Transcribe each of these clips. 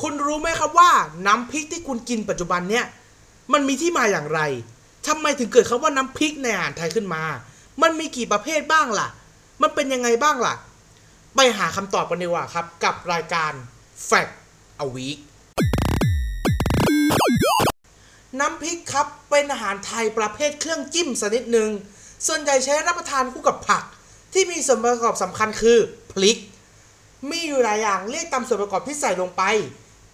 คุณรู้ไหมครับว่าน้ำพริกที่คุณกินปัจจุบันเนี่ยมันมีที่มาอย่างไรทำไมถึงเกิดคำว่าน้ำพริกในอาหารไทยขึ้นมา มันมีกี่ประเภทบ้างล่ะ มันเป็นยังไงบ้างล่ะ ไปหาคำตอบกันดีกว่าครับ กับรายการ Fact a Week น้ำพริกครับเป็นอาหารไทยประเภทเครื่องจิ้มชนิดหนึ่ง ส่วนใหญ่ใช้รับประทานคู่กับผัก ที่มีส่วนประกอบสำคัญคือพริก มีอยู่หลายอย่างเรียกตามส่วนประกอบที่ใส่ลงไป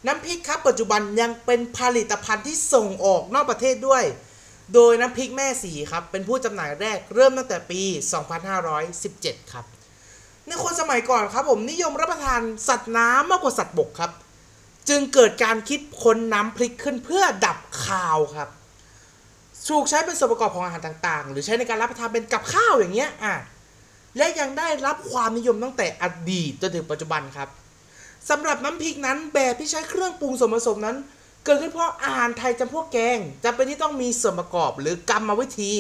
น้ำพริกครับปัจจุบันยังเป็นผลิตภัณฑ์ที่ส่งออกนอกประเทศด้วย โดยน้ำพริกแม่สีครับ เป็นผู้จำหน่ายแรกเริ่มตั้งแต่ปี 2517 ครับในคนสมัยก่อนครับผมนิยมรับประทานสัตว์น้ำมากกว่าสัตว์บกครับ จึงเกิดการคิดค้นน้ำพริกขึ้นเพื่อดับคาวครับถูกใช้เป็นส่วนประกอบของอาหารต่างๆ หรือใช้ในการรับประทานเป็นกับข้าวอย่างเงี้ยอะและยังได้รับความนิยมตั้งแต่อดีตจนถึงปัจจุบันครับ สำหรับน้ำพริกนั้นแบบที่ใช้เครื่องปรุงส่วนผสมนั้น เกิดขึ้นเพราะอาหารไทยจำพวกแกงจำเป็นที่ต้องมีส่วนประกอบหรือกรรมวิธี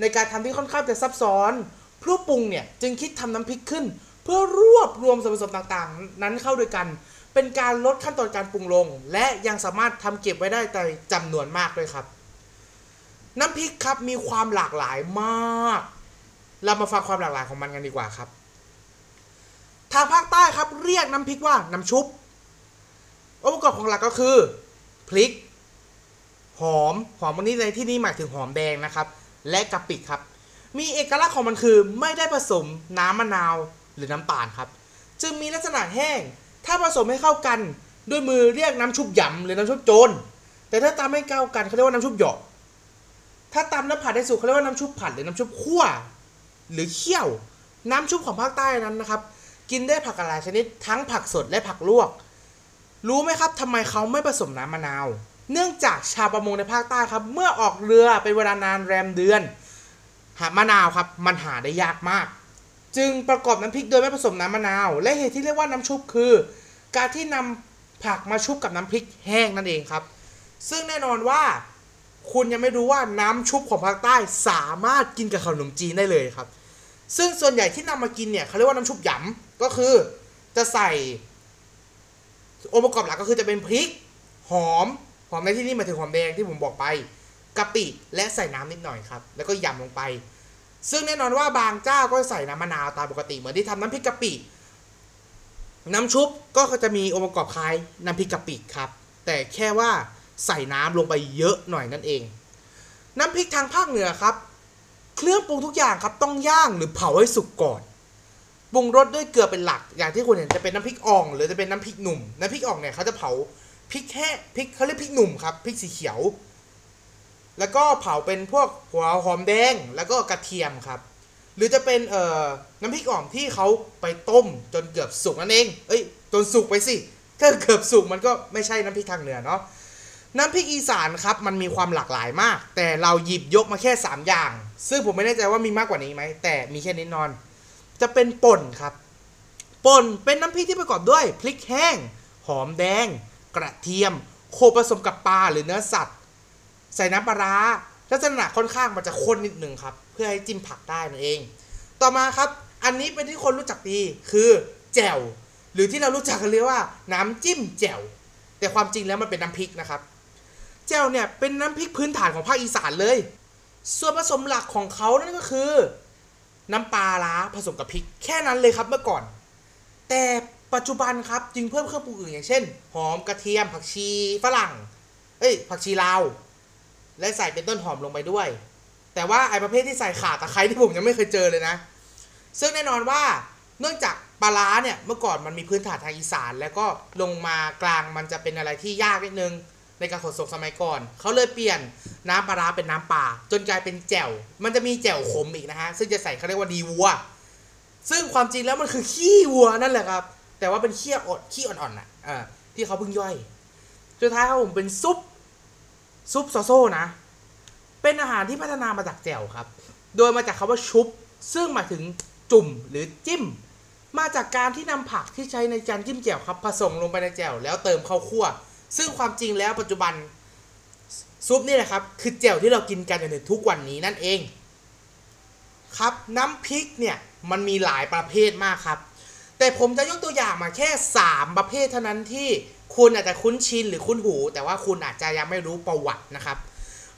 ในการทำที่ค่อนข้างจะซับซ้อนผู้ปรุงเนี่ยจึงคิดทำน้ำพริกขึ้น เพื่อรวบรวมส่วนผสมต่างๆ นั้นเข้าด้วยกัน เป็นการลดขั้นตอนการปรุงลง และยังสามารถทำเก็บไว้ได้แต่จำนวนมากด้วยครับ น้ำพริกครับมีความหลากหลายมาก เรามาฟังความหลากหลายของมันกันดีกว่าครับ ทางภาคใต้ครับเรียกน้ำพริกว่าน้ำชุบองค์ประกอบของหลักก็คือพริก หอมหอมวันนี้ในที่นี้หมายถึงหอมแดงนะครับ และกะปิครับ มีเอกลักษณ์ของมันคือไม่ได้ผสมน้ำมะนาวหรือน้ำตาลครับ จึงมีลักษณะแห้ง ถ้าผสมให้เข้ากันด้วยมือเรียกน้ำชุบหยำหรือน้ำชุบโจรแต่ถ้าตามให้เข้ากันเขาเรียกว่าน้ำชุบหยอกถ้าตำแล้วผัดให้สุกเขาเรียกว่าน้ำชุบผัดหรือน้ำชุบคั่ว หรือเคี่ยว น้ำชุบของภาคใต้นั้นนะครับ กินได้ผักหลายชนิดทั้งผักสดและผักลวก รู้ไหมครับทำไมเขาไม่ผสมน้ำมะนาว เนื่องจากชาวประมงในภาคใต้ครับ เมื่อออกเรือเป็นเวลานานแรมเดือน หามะนาวครับ มันหาได้ยากมาก จึงประกอบน้ำพริกโดยไม่ผสมน้ำมะนาว และเหตุที่เรียกว่าน้ำชุบคือ การที่นำผักมาชุบกับน้ำพริกแห้งนั่นเองครับ ซึ่งแน่นอนว่าคุณยังไม่รู้ว่าน้ำชุบของภาคใต้สามารถกินกับขนมจีนได้เลยครับ ซึ่งส่วนใหญ่ที่นำมากินเนี่ยเขาเรียกว่าน้ำชุบหยำ ก็คือจะใส่องค์ประกอบหลักก็คือจะเป็นพริก หอม หอมในที่นี้หมายถึงหอมแดงที่ผมบอกไปกะปิและใส่น้ำนิดหน่อยครับ แล้วก็ยำลงไป ซึ่งแน่นอนว่าบางเจ้าก็ใส่น้ำมะนาวตามปกติเหมือนที่ทำน้ำพริกกะปิ น้ำชุบก็จะมีองค์ประกอบคล้ายน้ำพริกกะปิครับ แต่แค่ว่าใส่น้ำลงไปเยอะหน่อยนั่นเอง น้ำพริกทางภาคเหนือครับ เครื่องปรุงทุกอย่างครับต้องย่างหรือเผาให้สุกก่อน ปรุงรสด้วยเกลือเป็นหลัก อย่างที่คุณเห็นจะเป็นน้ำพริกอ่อง หรือจะเป็นน้ำพริกหนุ่ม น้ำพริกอ่องเนี่ยเขาจะเผาพริกแห้พริกเขาเรียกพริกหนุ่มครับพริกสีเขียว แล้วก็เผาเป็นพวกหัวหอมแดงแล้วก็กระเทียมครับ หรือจะเป็นเอ่อน้ำพริกอ่องที่เขาไปต้มจนเกือบสุกนั่นเอง เอ้ยจนสุกไปสิถ้าเกือบสุกมันก็ไม่ใช่น้ำพริกทางเหนือเนาะน้ำพริกอีสานครับมันมีความหลากหลายมาก แต่เราหยิบยกมาแค่ 3 อย่าง ซึ่งผมไม่แน่ใจว่ามีมากกว่านี้ไหมแต่มีแค่นี้นอน จะเป็นป่นครับ ป่นเป็นน้ำพริกที่ประกอบด้วยพริกแห้ง หอมแดง กระเทียมโขลกผสมกับปลาหรือเนื้อสัตว์ ใส่น้ำปลาร้าลักษณะค่อนข้างมันจะข้นนิดหนึ่งครับ เพื่อให้จิ้มผักได้นั่นเอง ต่อมาครับ อันนี้เป็นที่คนรู้จักดีคือแจ่วหรือที่เรารู้จักกันเรียกว่าน้ำจิ้มแจ่วแต่ความจริงแล้วมันเป็นน้ำพริกนะครับแจ่วเนี่ยเป็นน้ำพริกพื้นฐานของภาคอีสานเลย ส่วนผสมหลักของเขานั่นก็คือ น้ำปลาร้าผสมกับพริก แค่นั้นเลยครับเมื่อก่อน แต่ปัจจุบันครับจึงเพิ่มเครื่องปรุงอื่นอย่างเช่น หอมกระเทียม ผักชีฝรั่ง เอ้ย ผักชีลาว และใส่เป็นต้นหอมลงไปด้วย แต่ว่าไอประเภทที่ใส่ข่าตะไคร้ที่ผมยังไม่เคยเจอเลยนะ ซึ่งแน่นอนว่าเนื่องจากปลาร้าเนี่ยเมื่อก่อนมันมีพื้นฐานทางอีสาน แล้วก็ลงมากลางมันจะเป็นอะไรที่ยากนิดนึง ในการขนส่งสมัยก่อน เขาเลยเปลี่ยนน้ำปลาร้าเป็นน้ำป่าจนกลายเป็นแจ่ว มันจะมีแจ่วขมอีกนะฮะ ซึ่งจะใส่เขาเรียกว่าดีวัว ซึ่งความจริงแล้วมันคือขี้วัวนั่นแหละครับ แต่ว่าเป็นขี้อดขี้อ่อนๆน่ะอ่าที่เขาเพิ่งย่อย สุดท้ายครับผมเป็นซุปซุปซอโซนะ เป็นอาหารที่พัฒนามาจากแจ่วครับ โดยมาจากคาว่าชุบ ซึ่งหมายถึงจุ่มหรือจิ้ม มาจากการที่นำผักที่ใช้ในจานจิ้มแจ่วครับ ผสมลงไปในแจ่วแล้วเติมข้าวคั่ว ซึ่งความจริงแล้วปัจจุบันซุปนี่แหละครับ คือแจ่วที่เรากินกันอยู่ในทุกวันนี้นั่นเอง ครับน้ำพริกเนี่ยมันมีหลายประเภทมากครับ แต่ผมจะยกตัวอย่างมาแค่ 3 ประเภทเท่านั้นที่คุณอาจจะคุ้นชินหรือคุ้นหู แต่ว่าคุณอาจจะยังไม่รู้ประวัตินะครับ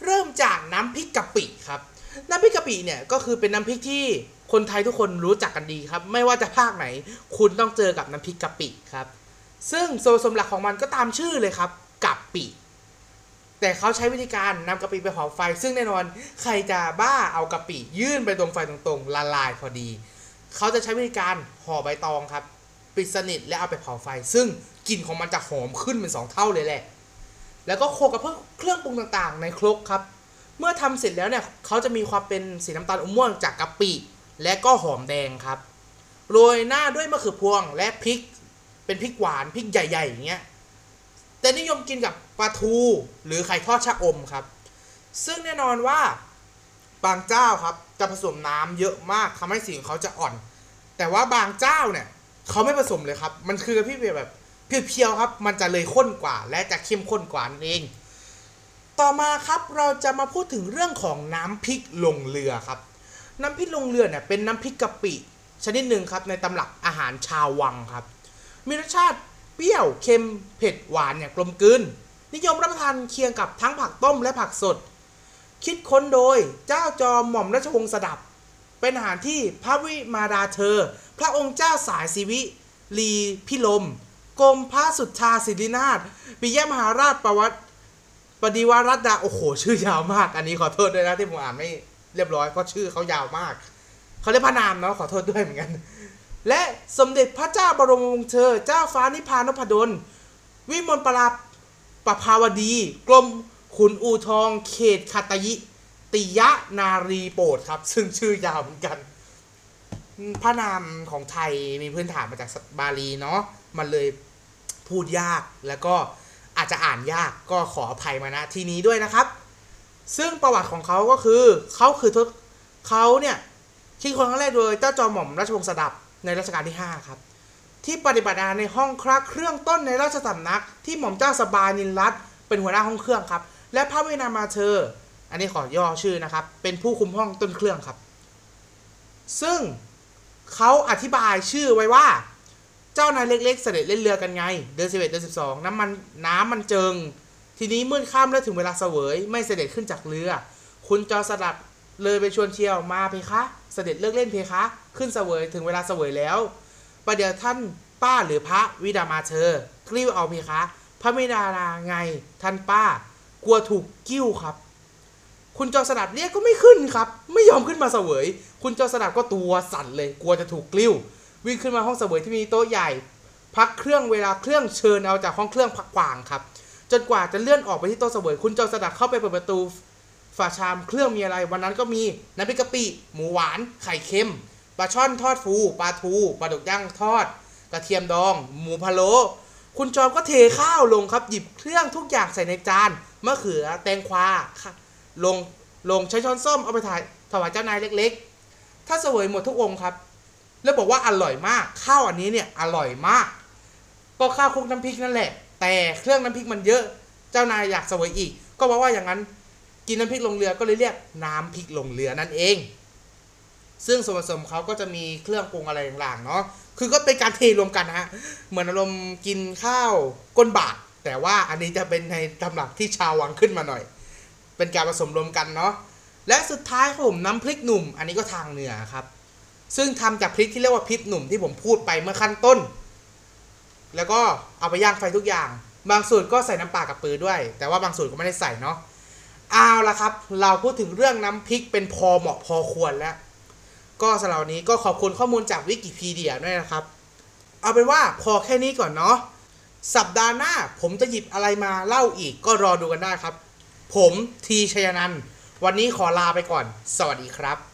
เริ่มจากน้ำพริกกะปิครับน้ำพริกกะปิเนี่ยก็คือเป็นน้ำพริกที่คนไทยทุกคนรู้จักกันดีครับ ไม่ว่าจะภาคไหน คุณต้องเจอกับน้ำพริกกะปิครับ ซึ่งโซนสมหลักของมันก็ตามชื่อเลยครับกะปิแต่เขาใช้วิธีการนำกะปิไปเผาไฟ ซึ่งแน่นอนใครจะบ้าเอากะปิยื่นไปตรงไฟตรงๆ ละลายพอดี เขาจะใช้วิธีการห่อใบตองครับ ปิดสนิทและเอาไปเผาไฟ ซึ่งกลิ่นของมันจะหอมขึ้นเป็นสองเท่าเลยแหละ แล้วก็โขลกับเพื่อเครื่องปรุงต่างๆ ในครกครับ เมื่อทำเสร็จแล้วเนี่ยเขาจะมีความเป็นสีน้ำตาลอมม่วงจากกะปิ และก็หอมแดงครับ โรยหน้าด้วยมะเขือพวงและพริก เป็นพริกหวานพริกใหญ่ๆอย่างเงี้ยแต่นิยมกินกับปลาทูหรือไข่ทอดชะอมครับ ซึ่งแน่นอนว่าบางเจ้าครับจะผสมน้ำเยอะมากทำให้สีของเขาจะอ่อน แต่ว่าบางเจ้าเนี่ยเขาไม่ผสมเลยครับ มันคือกะทิแบบเพียวๆครับ มันจะเลยข้นกว่า และจะเข้มข้นกว่านั่นเอง ต่อมาครับเราจะมาพูดถึงเรื่องของน้ำพริกลงเรือครับ น้ำพริกลงเรือเนี่ยเป็นน้ำพริกกะปิชนิดหนึ่งครับในตำรับอาหารชาววังครับ มีรสชาติเปรี้ยวเค็มเผ็ดหวานเนี่ยกลมกลืนนิยมรับประทานเคียงกับทั้งผักต้มและผักสด คิดค้นโดยเจ้าจอมหม่อมราชวงศ์สดับ เป็นอาหารที่พระวิมาดาเธอ พระองค์เจ้าสายศิวิ ลีพิลมกรมพระสุทธาศิรินาถปิยมหาราชประวัติปฏิวรัตดาโอ้โห ชื่อยาวมาก อันนี้ขอโทษด้วยนะที่ผมอ่านไม่เรียบร้อยเพราะชื่อเขายาวมาก เขาเรียกพระนามเนาะขอโทษด้วยเหมือนกัน และสมเด็จพระเจ้าบรมวงศ์เธอ เจ้าฟ้านิพานพดล วิมลปราปภาวดี กรมขุนอูทอง เขตคาตยิ ติยะนารีโปรดครับ ซึ่งชื่อยาวเหมือนกัน พระนามของไทยมีพื้นฐานมาจากบาลีเนาะ มันเลยพูดยากแล้วก็อาจจะอ่านยากก็ขออภัยมาณที่นี้ด้วยนะครับ ซึ่งประวัติของเขาก็คือเขาคือทศเขาเนี่ยคิดคนครั้งแรกโดยเจ้าจอมหม่อมราชวงศ์สดับ ในรัชกาลที่ 5 ครับ ที่ปฏิบัติงานในห้องครักเครื่องต้นในราชสำนัก ที่หม่อมเจ้าสบานินรัตเป็นหัวหน้าห้องเครื่องครับ และพระเวนามาเธออันนี้ขอย่อชื่อนะครับ เป็นผู้คุมห้องต้นเครื่องครับ ซึ่งเขาอธิบายชื่อไว้ว่า เจ้านายเล็กๆ เสด็จเล่นเรือกันไง เดือน11เอ็ดเดือน12น้ำมันน้ำมันเจิง ทีนี้มืดค่ำแล้วถึงเวลาเสวย ไม่เสด็จขึ้นจากเรือ คุณจอสลัดเลยไปชวนเชียวมาเพคะ เสด็จเลิกเล่นเพคะ ขึ้นเสวยถึงเวลาเสวยแล้ว ประเดี๋ยวท่านป้าหรือพระวิดามาเธอกลิ้วเอาเพคะ พระวิดานาไงท่านป้า กลัวถูกกิ้วครับ คุณจอสลัดเรียกก็ไม่ขึ้นครับ ไม่ยอมขึ้นมาเสวย คุณจอสลัดก็ตัวสั่นเลย กลัวจะถูกกลิ้ว วิ่งขึ้นมาห้องเสวยที่มีโต๊ะใหญ่ พักเครื่องเวลาเครื่องเชิญเอาจากห้องเครื่องพักขวางครับ จนกว่าจะเลื่อนออกไปที่โต๊ะเสวย คุณจอสลัดเข้าไปเปิดประตู ฝาชามเครื่องมีอะไร วันนั้นก็มีน้ำพริกกะปิหมูหวาน ไข่เค็มปลาช่อนทอดฟูปลาทูปลาดุกย่างทอด กระเทียมดอง หมูพะโล้คุณจอมก็เทข้าวลงครับหยิบเครื่องทุกอย่างใส่ในจานมะเขือแตงควาลงลงใช้ช้อนส้อมเอาไปถ่ายถวายเจ้านายเล็ก ๆ ถ้าเสวยหมดทุกองค์ครับ แล้วบอกว่าอร่อยมากข้าวอันนี้เนี่ยอร่อยมาก ก็ข้าวคลุกน้ำพริกนั่นแหละ แต่เครื่องน้ำพริกมันเยอะ เจ้านายอยากเสวยอีก ก็บอกว่าอย่างนั้น กินน้ำพริกลงเรือก็เลยเรียกน้ำพริกลงเรือนั่นเอง ซึ่งส่วนผสมเขาก็จะมีเครื่องปรุงอะไรต่างๆเนาะคือก็เป็นการเทรวมกันนะฮะเหมือนอารมณ์กินข้าวก้นบาทแต่ว่าอันนี้จะเป็นในตำรับที่ชาววังขึ้นมาหน่อย เป็นการผสมรวมกันเนาะและสุดท้ายผมน้ำพริกหนุ่ม อันนี้ก็ทางเหนือครับ ซึ่งทำจากพริกที่เรียกว่าพริกหนุ่มที่ผมพูดไปเมื่อขั้นต้น แล้วก็เอาไปย่างไฟทุกอย่าง บางสูตรก็ใส่น้ำปลากับปือด้วย แต่ว่าบางสูตรก็ไม่ได้ใส่เนาะ เอาละครับ เราพูดถึงเรื่องน้ำพริกเป็นพอเหมาะพอควรแล้ว ก็สำหรับนี้ก็ขอบคุณข้อมูลจากวิกิพีเดียด้วยนะครับ เอาเป็นว่าพอแค่นี้ก่อนเนาะสัปดาห์หน้าผมจะหยิบอะไรมาเล่าอีกก็รอดูกันได้ครับ ผมทีชยนัน วันนี้ขอลาไปก่อน สวัสดีครับ